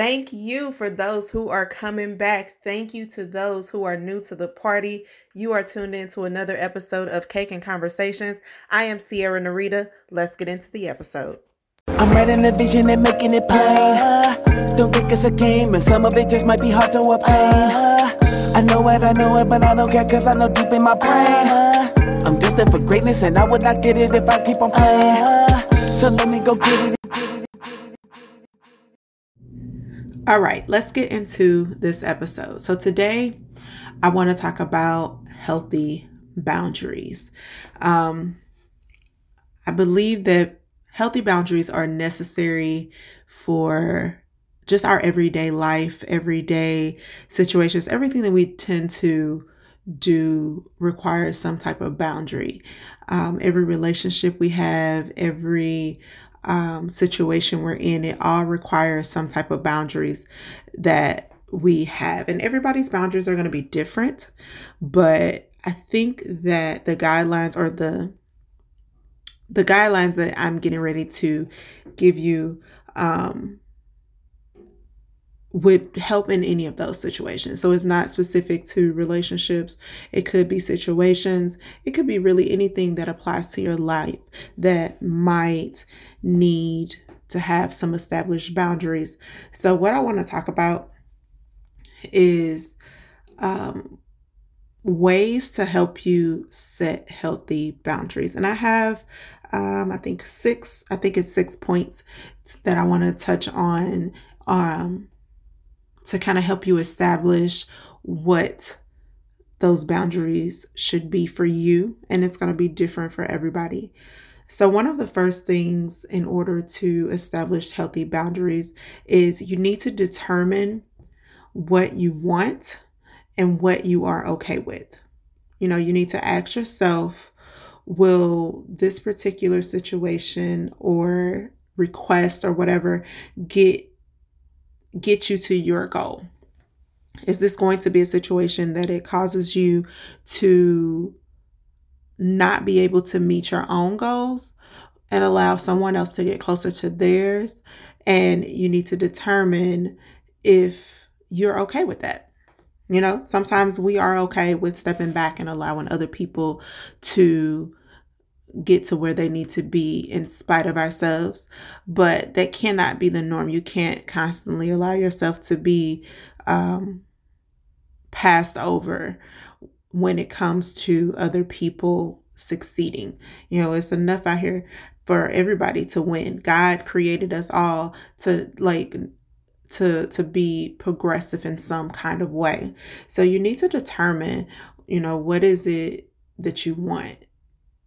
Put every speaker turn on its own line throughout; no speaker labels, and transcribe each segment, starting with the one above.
Thank you for those who are coming back. Thank you to those who are new to the party. You are tuned in to another episode of Cake and Conversations. I am Sierra Narita. Let's get into the episode.
I'm writing the vision and making it plain. Don't think it's a game, and some of it just might be hard to obtain. I know it, I know it, but I don't care cause I know deep in my brain. I'm destined for greatness, and I would not get it if I keep on playing. So let me go get it.
All right, let's get into this episode. So, today I want to talk about healthy boundaries. Um, I believe that healthy boundaries are necessary for just our everyday life, everyday situations, everything that we tend to do requires some type of boundary. Um, every relationship we have, every um, situation we're in, it all requires some type of boundaries that we have. And everybody's boundaries are going to be different, but I think that the guidelines or the the guidelines that I'm getting ready to give you um, would help in any of those situations. So it's not specific to relationships. It could be situations. It could be really anything that applies to your life that might need to have some established boundaries. So what I want to talk about is um, ways to help you set healthy boundaries. And I have um, I think six, I think it's six points that I want to touch on um, to kind of help you establish what those boundaries should be for you. And it's going to be different for everybody. So, one of the first things in order to establish healthy boundaries is you need to determine what you want and what you are okay with. You know, you need to ask yourself will this particular situation or request or whatever get get you to your goal? Is this going to be a situation that it causes you to not be able to meet your own goals and allow someone else to get closer to theirs? And you need to determine if you're okay with that. You know, sometimes we are okay with stepping back and allowing other people to get to where they need to be in spite of ourselves. But that cannot be the norm. You can't constantly allow yourself to be um, passed over when it comes to other people succeeding. You know, it's enough out here for everybody to win. God created us all to like to to be progressive in some kind of way. So you need to determine, you know, what is it that you want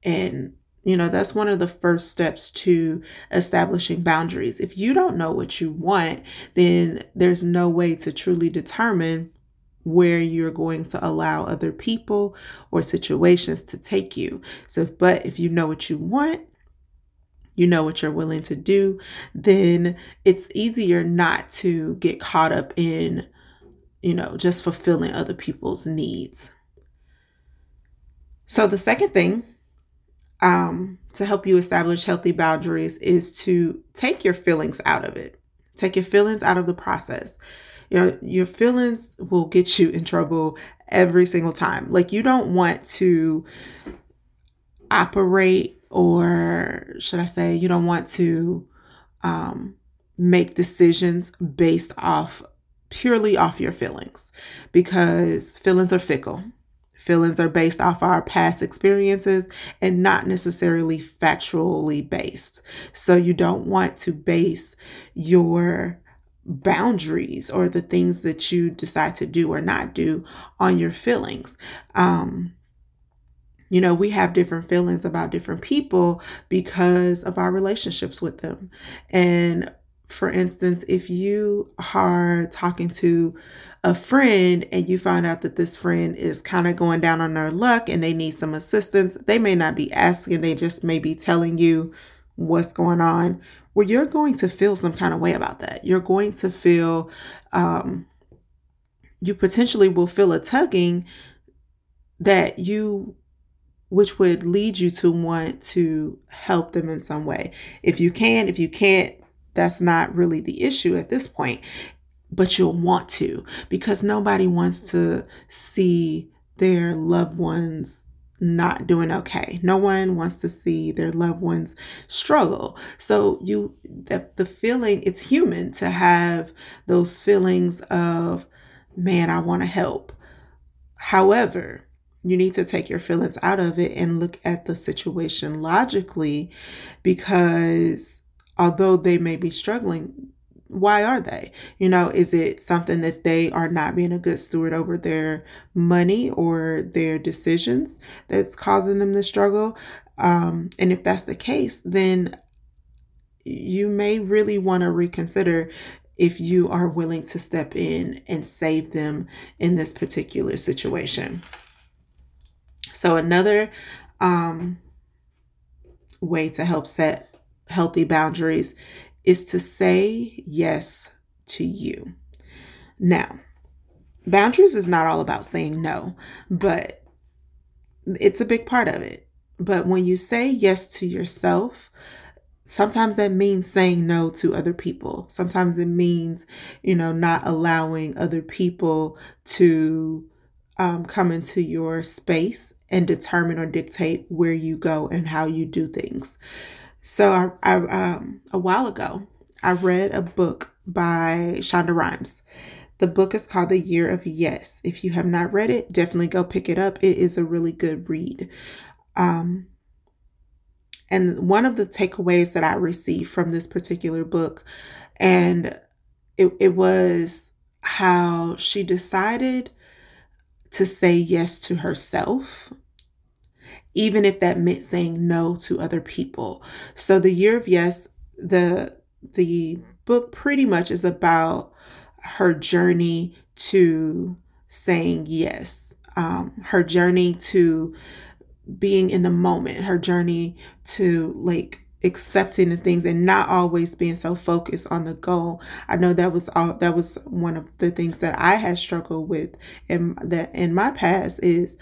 and, you know, that's one of the first steps to establishing boundaries. If you don't know what you want, then there's no way to truly determine where you're going to allow other people or situations to take you. So, but if you know what you want, you know what you're willing to do, then it's easier not to get caught up in, you know, just fulfilling other people's needs. So, the second thing um, to help you establish healthy boundaries is to take your feelings out of it. Take your feelings out of the process. You know, your feelings will get you in trouble every single time. Like, you don't want to operate, or should I say, you don't want to um, make decisions based off purely off your feelings because feelings are fickle Feelings are based off our past experiences and not necessarily factually based. So you don't want to base your boundaries or the things that you decide to do or not do on your feelings. Um, you know, we have different feelings about different people because of our relationships with them. And for instance, if you are talking to a friend and you find out that this friend is kind of going down on their luck and they need some assistance, they may not be asking, they just may be telling you what's going on. Well, you're going to feel some kind of way about that. You're going to feel, um, you potentially will feel a tugging that you which would lead you to want to help them in some way. If you can, if you can't, that's not really the issue at this point. but you'll want to because nobody wants to see their loved ones not doing okay. No one wants to see their loved ones struggle. So you the, the feeling it's human to have those feelings of man, I want to help. However, you need to take your feelings out of it and look at the situation logically because although they may be struggling, why are they? You know, is it something that they are not being a good steward over their money or their decisions that's causing them to struggle? Um, and if that's the case, then you may really want to reconsider if you are willing to step in and save them in this particular situation. So, another um, way to help set healthy boundaries is to say yes to you. Now, boundaries is not all about saying no, but it's a big part of it. But when you say yes to yourself, sometimes that means saying no to other people. Sometimes it means, you know, not allowing other people to um, come into your space and determine or dictate where you go and how you do things. So I, I um, a while ago, I read a book by Shonda Rhimes. The book is called The Year of Yes. If you have not read it, definitely go pick it up. It is a really good read. Um, and one of the takeaways that I received from this particular book, and it, it was how she decided to say yes to herself even if that meant saying no to other people. So the year of yes, the the book pretty much is about her journey to saying yes, um, her journey to being in the moment, her journey to like accepting the things and not always being so focused on the goal. I know that was all that was one of the things that I had struggled with in that in my past is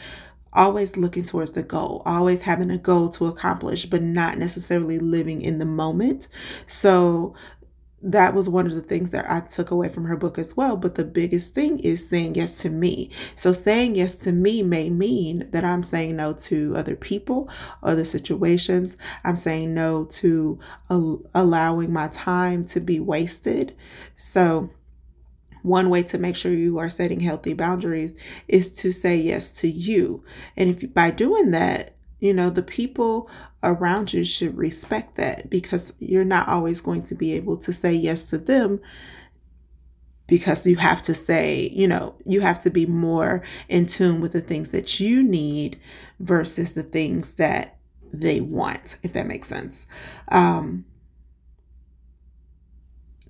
always looking towards the goal, always having a goal to accomplish, but not necessarily living in the moment. So that was one of the things that I took away from her book as well. But the biggest thing is saying yes to me. So saying yes to me may mean that I'm saying no to other people, other situations. I'm saying no to allowing my time to be wasted. So one way to make sure you are setting healthy boundaries is to say yes to you. And if by doing that, you know, the people around you should respect that because you're not always going to be able to say yes to them because you have to say, you know, you have to be more in tune with the things that you need versus the things that they want, if that makes sense. Um,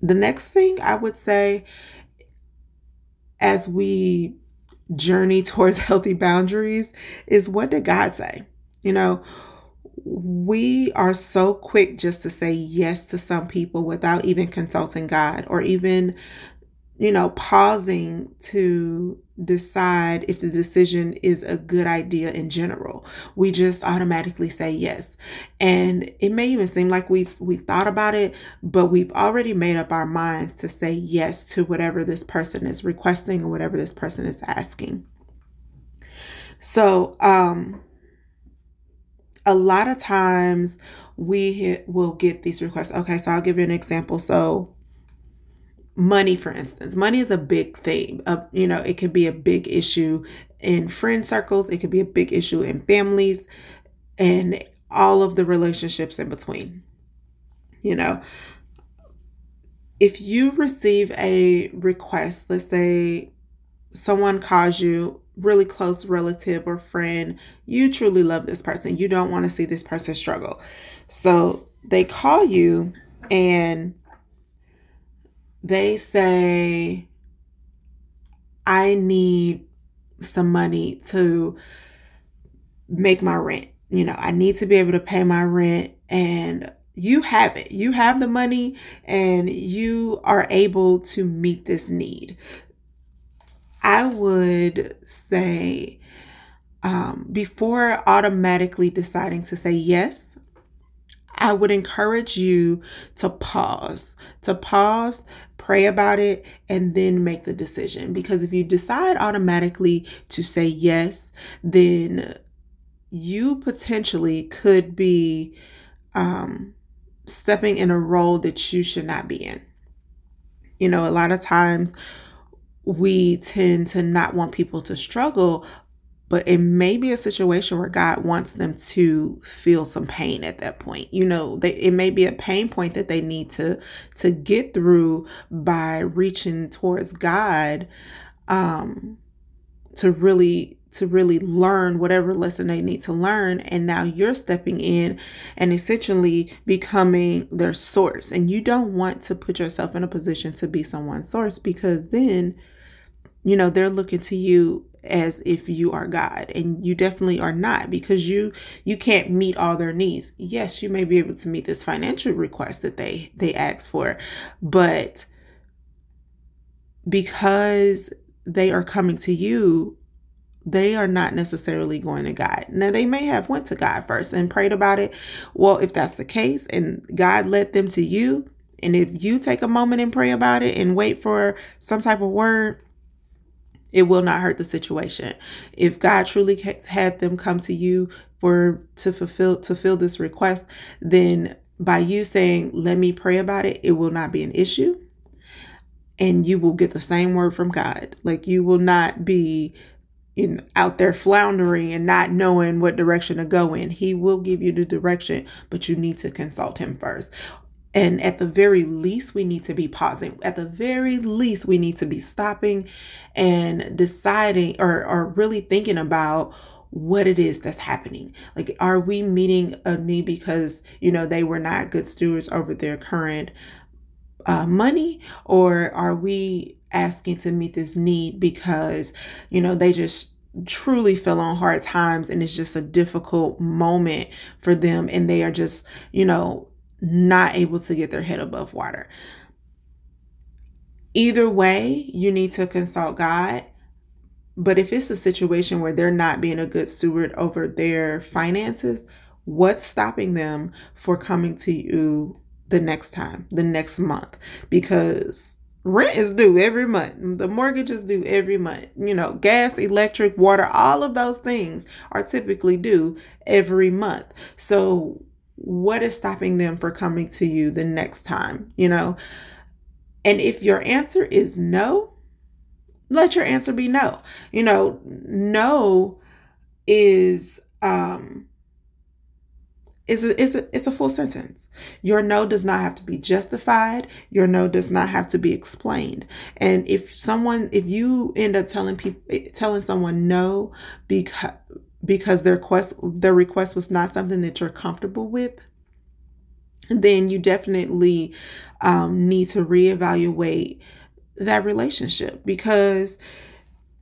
the next thing I would say as we journey towards healthy boundaries is what did God say? You know, we are so quick just to say yes to some people without even consulting God or even, you know, pausing to decide if the decision is a good idea in general. We just automatically say yes. And it may even seem like we've we've thought about it, but we've already made up our minds to say yes to whatever this person is requesting or whatever this person is asking. So, um a lot of times we will get these requests. Okay, so I'll give you an example. So money for instance. Money is a big thing. Uh, you know it could be a big issue in friend circles. It could be a big issue in families and all of the relationships in between. You know if you receive a request let's say someone calls you really close relative or friend you truly love this person. You don't want to see this person struggle. So they call you and they say, I need some money to make my rent. You know, I need to be able to pay my rent and you have it. You have the money and you are able to meet this need. I would say um, before automatically deciding to say yes, I would encourage you to pause, to pause, pray about it, and then make the decision. Because if you decide automatically to say yes, then you potentially could be um, stepping in a role that you should not be in. You know, a lot of times we tend to not want people to struggle, but it may be a situation where God wants them to feel some pain at that point. You know, they, it may be a pain point that they need to to get through by reaching towards God um, to really to really learn whatever lesson they need to learn and now you're stepping in and essentially becoming their source and you don't want to put yourself in a position to be someone's source because then you know they're looking to you as if you are God and you definitely are not because you you can't meet all their needs. Yes, you may be able to meet this financial request that they they ask for, but because they are coming to you they are not necessarily going to God. Now they may have went to God first and prayed about it. Well, if that's the case and God led them to you, and if you take a moment and pray about it and wait for some type of word, it will not hurt the situation. If God truly had them come to you for to fulfill to fill this request, then by you saying, "Let me pray about it," it will not be an issue. And you will get the same word from God. Like you will not be in out there floundering and not knowing what direction to go in. He will give you the direction, but you need to consult him first. And at the very least, we need to be pausing. At the very least, we need to be stopping and deciding or, or really thinking about what it is that's happening. Like, are we meeting a need because, you know, they were not good stewards over their current uh, money? Or are we asking to meet this need because, you know, they just truly fell on hard times and it's just a difficult moment for them and they are just, you know, not able to get their head above water. Either way, you need to consult God. But if it's a situation where they're not being a good steward over their finances, what's stopping them for coming to you the next time, the next month? Because rent is due every month the mortgage is due every month you know gas electric water all of those things are typically due every month so what is stopping them for coming to you the next time you know and if your answer is no let your answer be no you know no is um is a, is a, it's a full sentence. Your no does not have to be justified. Your no does not have to be explained. And if someone, if you end up telling people, telling someone no because because their request their request was not something that you're comfortable with, then you definitely um, need to reevaluate that relationship because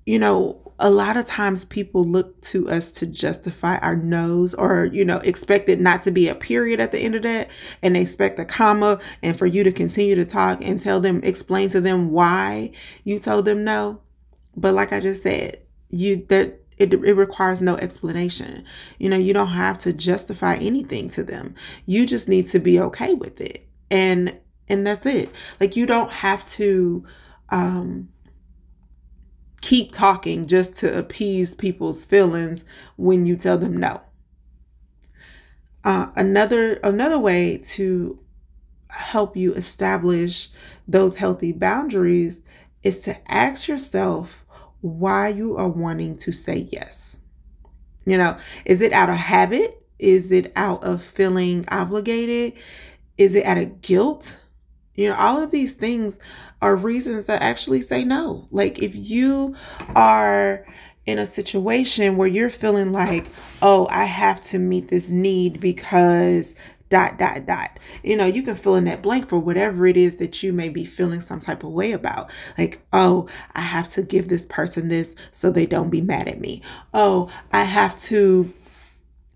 you know a lot of times people look to us to justify our no's or you know expect it not to be a period at the end of that and they expect a comma and for you to continue to talk and tell them explain to them why you told them no. But like i just said you that it, it requires no explanation. You know you don't have to justify anything to them. You just need to be okay with it. And and that's it. Like you don't have to um keep talking just to appease people's feelings when you tell them no. Uh, another another way to help you establish those healthy boundaries is to ask yourself why you are wanting to say yes. You know, is it out of habit? Is it out of feeling obligated? Is it out of guilt? You know, all of these things are reasons to actually say no. Like if you are in a situation where you're feeling like, oh, I have to meet this need because dot dot dot. You know you can fill in that blank for whatever it is that you may be feeling some type of way about. Like oh i have to give this person this so they don't be mad at me. Oh i have to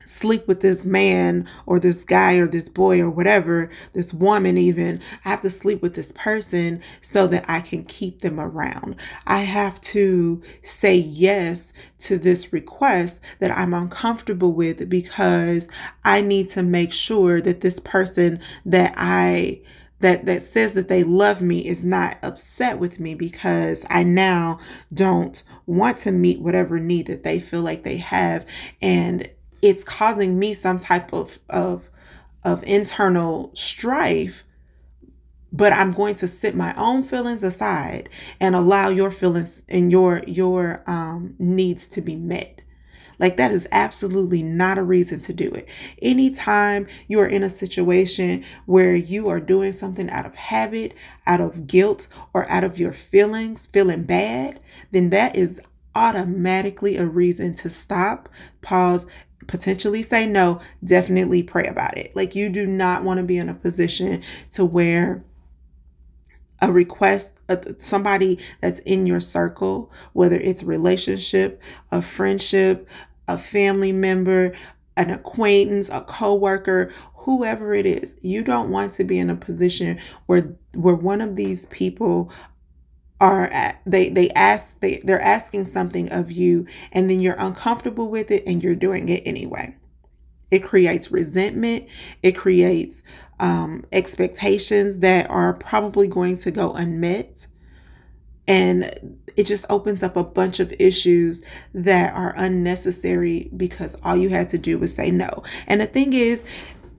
sleep with this man or this guy or this boy or whatever, this woman even. I have to sleep with this person so that I can keep them around. I have to say yes to this request that I'm uncomfortable with because I need to make sure that this person that I that that says that they love me is not upset with me because I now don't want to meet whatever need that they feel like they have and it's causing me some type of of of internal strife but i'm going to sit my own feelings aside and allow your feelings and your your um, needs to be met. Like that is absolutely not a reason to do it. Anytime you are in a situation where you are doing something out of habit out of guilt or out of your feelings feeling bad then that is automatically a reason to stop pause potentially say no, definitely pray about it. Like you do not want to be in a position to where a request somebody that's in your circle, whether it's relationship, a friendship, a family member, an acquaintance, a coworker, whoever it is, you don't want to be in a position where where one of these people are they they ask they they're asking something of you and then you're uncomfortable with it and you're doing it anyway. It creates resentment. It creates um, expectations that are probably going to go unmet. And it just opens up a bunch of issues that are unnecessary because all you had to do was say no. And the thing is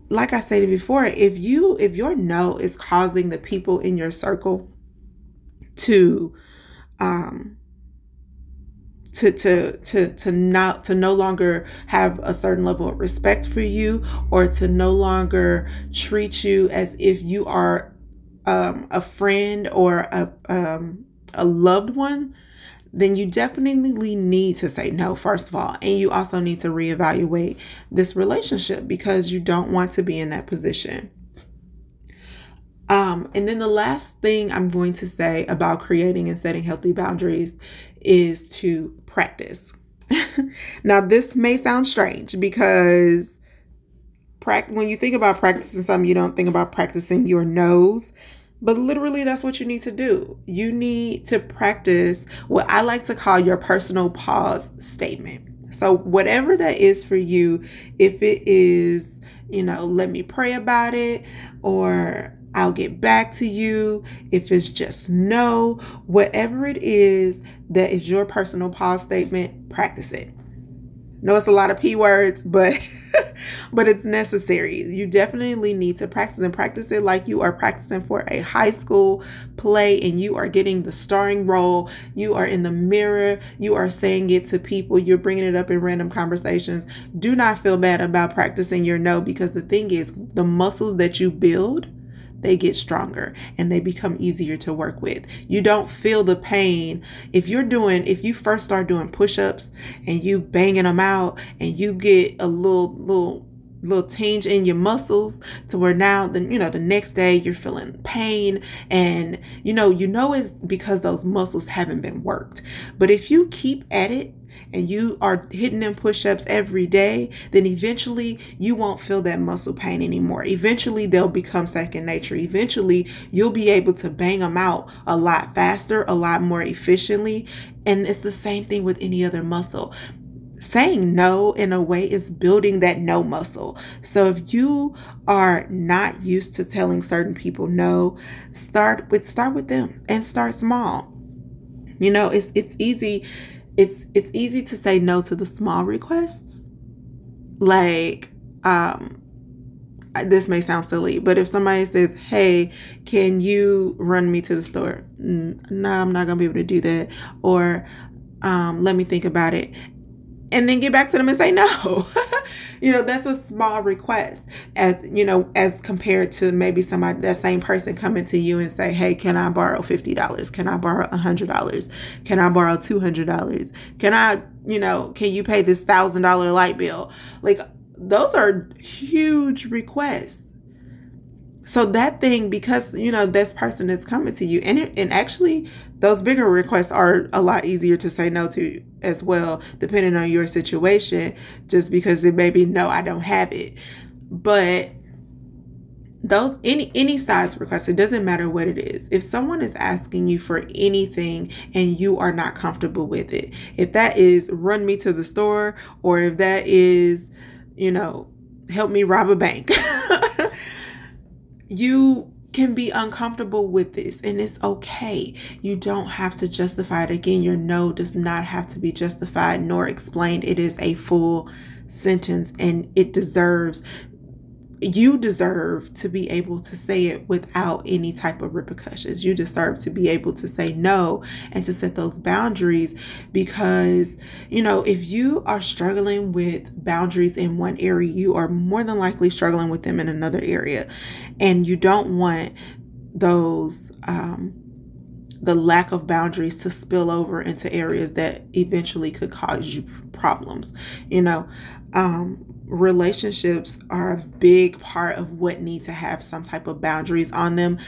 like i said before if you if your no is causing the people in your circle to um to to to to not to no longer have a certain level of respect for you or to no longer treat you as if you are um, a friend or a um, a loved one then you definitely need to say no first of all. And you also need to reevaluate this relationship because you don't want to be in that position um, and then the last thing I'm going to say about creating and setting healthy boundaries is to practice. now, this may sound strange because when you think about practicing something, you don't think about practicing your no's. But literally, that's what you need to do. You need to practice what I like to call your personal pause statement. So, whatever that is for you, if it is, you know, let me pray about it, or I'll get back to you. If it's just no, whatever it is that is your personal pause statement, practice it. No, it's a lot of p words, but but it's necessary. You definitely need to practice and practice it like you are practicing for a high school play and you are getting the starring role. You are in the mirror. You are saying it to people. You're bringing it up in random conversations. Do not feel bad about practicing your no because the thing is, the muscles that you build they get stronger and they become easier to work with. You don't feel the pain. If you're doing, if you first start doing push ups and you banging them out and you get a little, little, little tinge in your muscles to where now the you know the next day you're feeling pain and you know you know it's because those muscles haven't been worked but if you keep at it and you are hitting them push ups every day, then eventually you won't feel that muscle pain anymore. Eventually they'll become second nature. Eventually you'll be able to bang them out a lot faster, a lot more efficiently. And it's the same thing with any other muscle saying no in a way is building that no muscle. So if you are not used to telling certain people no, start with start with them and start small. You know, it's it's easy it's it's easy to say no to the small requests. Like um this may sound silly, but if somebody says, "Hey, can you run me to the store?" No, I'm not gonna be able to do that. Or um, let me think about it and then get back to them and say no. you know, that's a small request as, you know, as compared to maybe somebody, that same person coming to you and say, hey, can I borrow $50? Can I borrow $100? Can I borrow $200? Can I, you know, can you pay this $1,000 light bill? Like, those are huge requests. so that thing because you know this person is coming to you and it, and actually those bigger requests are a lot easier to say no to as well depending on your situation just because it may be no i don't have it. But those any any size request it doesn't matter what it is. If someone is asking you for anything and you are not comfortable with it if that is run me to the store or if that is you know help me rob a bank you can be uncomfortable with this and it's okay. You don't have to justify it. Again, your no does not have to be justified nor explained. It is a full sentence and it deserves you deserve to be able to say it without any type of repercussions. You deserve to be able to say no and to set those boundaries because, you know, if you are struggling with boundaries in one area, you are more than likely struggling with them in another area. And you don't want those, um, the lack of boundaries to spill over into areas that eventually could cause you problems. You know, um, relationships are a big part of what need to have some type of boundaries on them.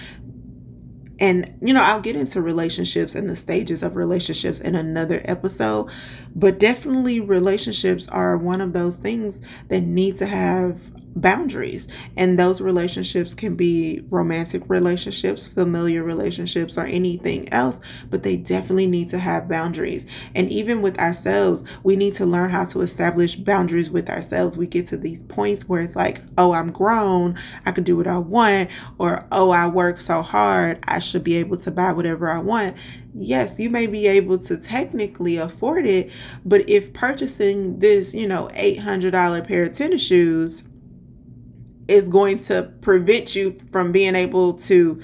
And you know i'll get into relationships and the stages of relationships in another episode but definitely relationships are one of those things that need to have boundaries. And those relationships can be romantic relationships, familiar relationships, or anything else, but they definitely need to have boundaries. And even with ourselves, we need to learn how to establish boundaries with ourselves. We get to these points where it's like, oh, I'm grown, I can do what I want, or oh, I work so hard, I should be able to buy whatever I want yes, you may be able to technically afford it, but if purchasing this, you know, $800 pair of tennis shoes is going to prevent you from being able to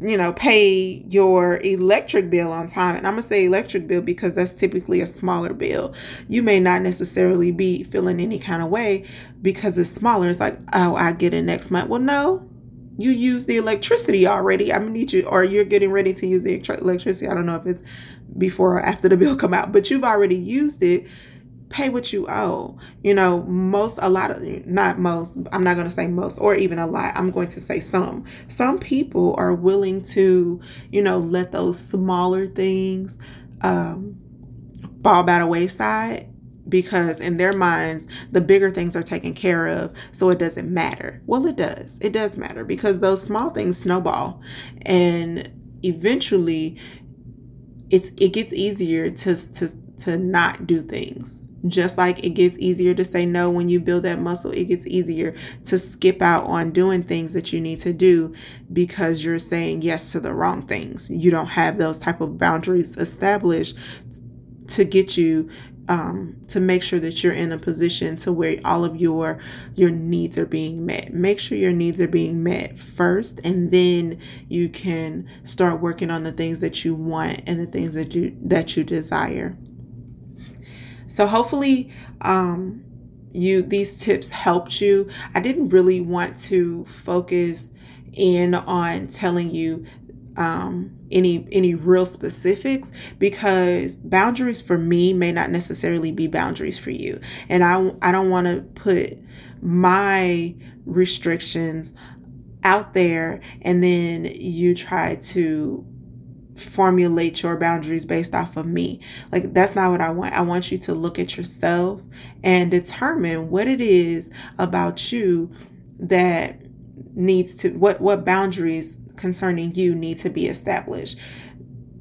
you know pay your electric bill on time. And i'm gonna say electric bill because that's typically a smaller bill. You may not necessarily be feeling any kind of way because it's smaller. It's like oh i get it next month. Well no you use the electricity already. I'm gonna need you or you're getting ready to use the electricity. I don't know if it's before or after the bill come out but you've already used it pay what you owe. You know, most, a lot of, not most, I'm not going to say most or even a lot, I'm going to say some. Some people are willing to, you know, let those smaller things um, fall by the wayside because in their minds the bigger things are taken care of so it doesn't matter well it does it does matter because those small things snowball and eventually it's it gets easier to to to not do things just like it gets easier to say no when you build that muscle, it gets easier to skip out on doing things that you need to do because you're saying yes to the wrong things. You don't have those type of boundaries established to get you um, to make sure that you're in a position to where all of your your needs are being met. Make sure your needs are being met first, and then you can start working on the things that you want and the things that you that you desire. So hopefully um, you these tips helped you. I didn't really want to focus in on telling you um, any any real specifics because boundaries for me may not necessarily be boundaries for you, and I I don't want to put my restrictions out there and then you try to formulate your boundaries based off of me. Like, that's not what I want. I want you to look at yourself and determine what it is about you that needs to, what, what boundaries concerning you need to be established.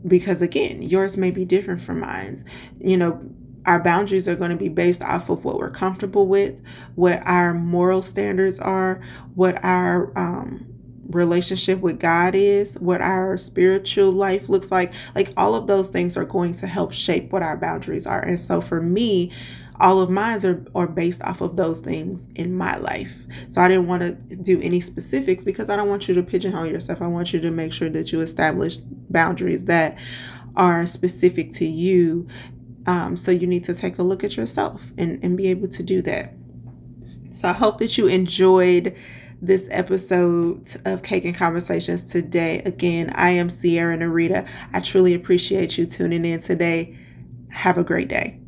Because again, yours may be different from mine's. You know, our boundaries are going to be based off of what we're comfortable with, what our moral standards are, what our um, relationship with God is, what our spiritual life looks like. Like all of those things are going to help shape what our boundaries are. And so for me, all of mine are, are based off of those things in my life. So I didn't want to do any specifics because I don't want you to pigeonhole yourself. I want you to make sure that you establish boundaries that are specific to you. Um, so you need to take a look at yourself and, and be able to do that. So I hope that you enjoyed this episode of Cake and Conversations today. Again, I am Sierra Narita. I truly appreciate you tuning in today. Have a great day.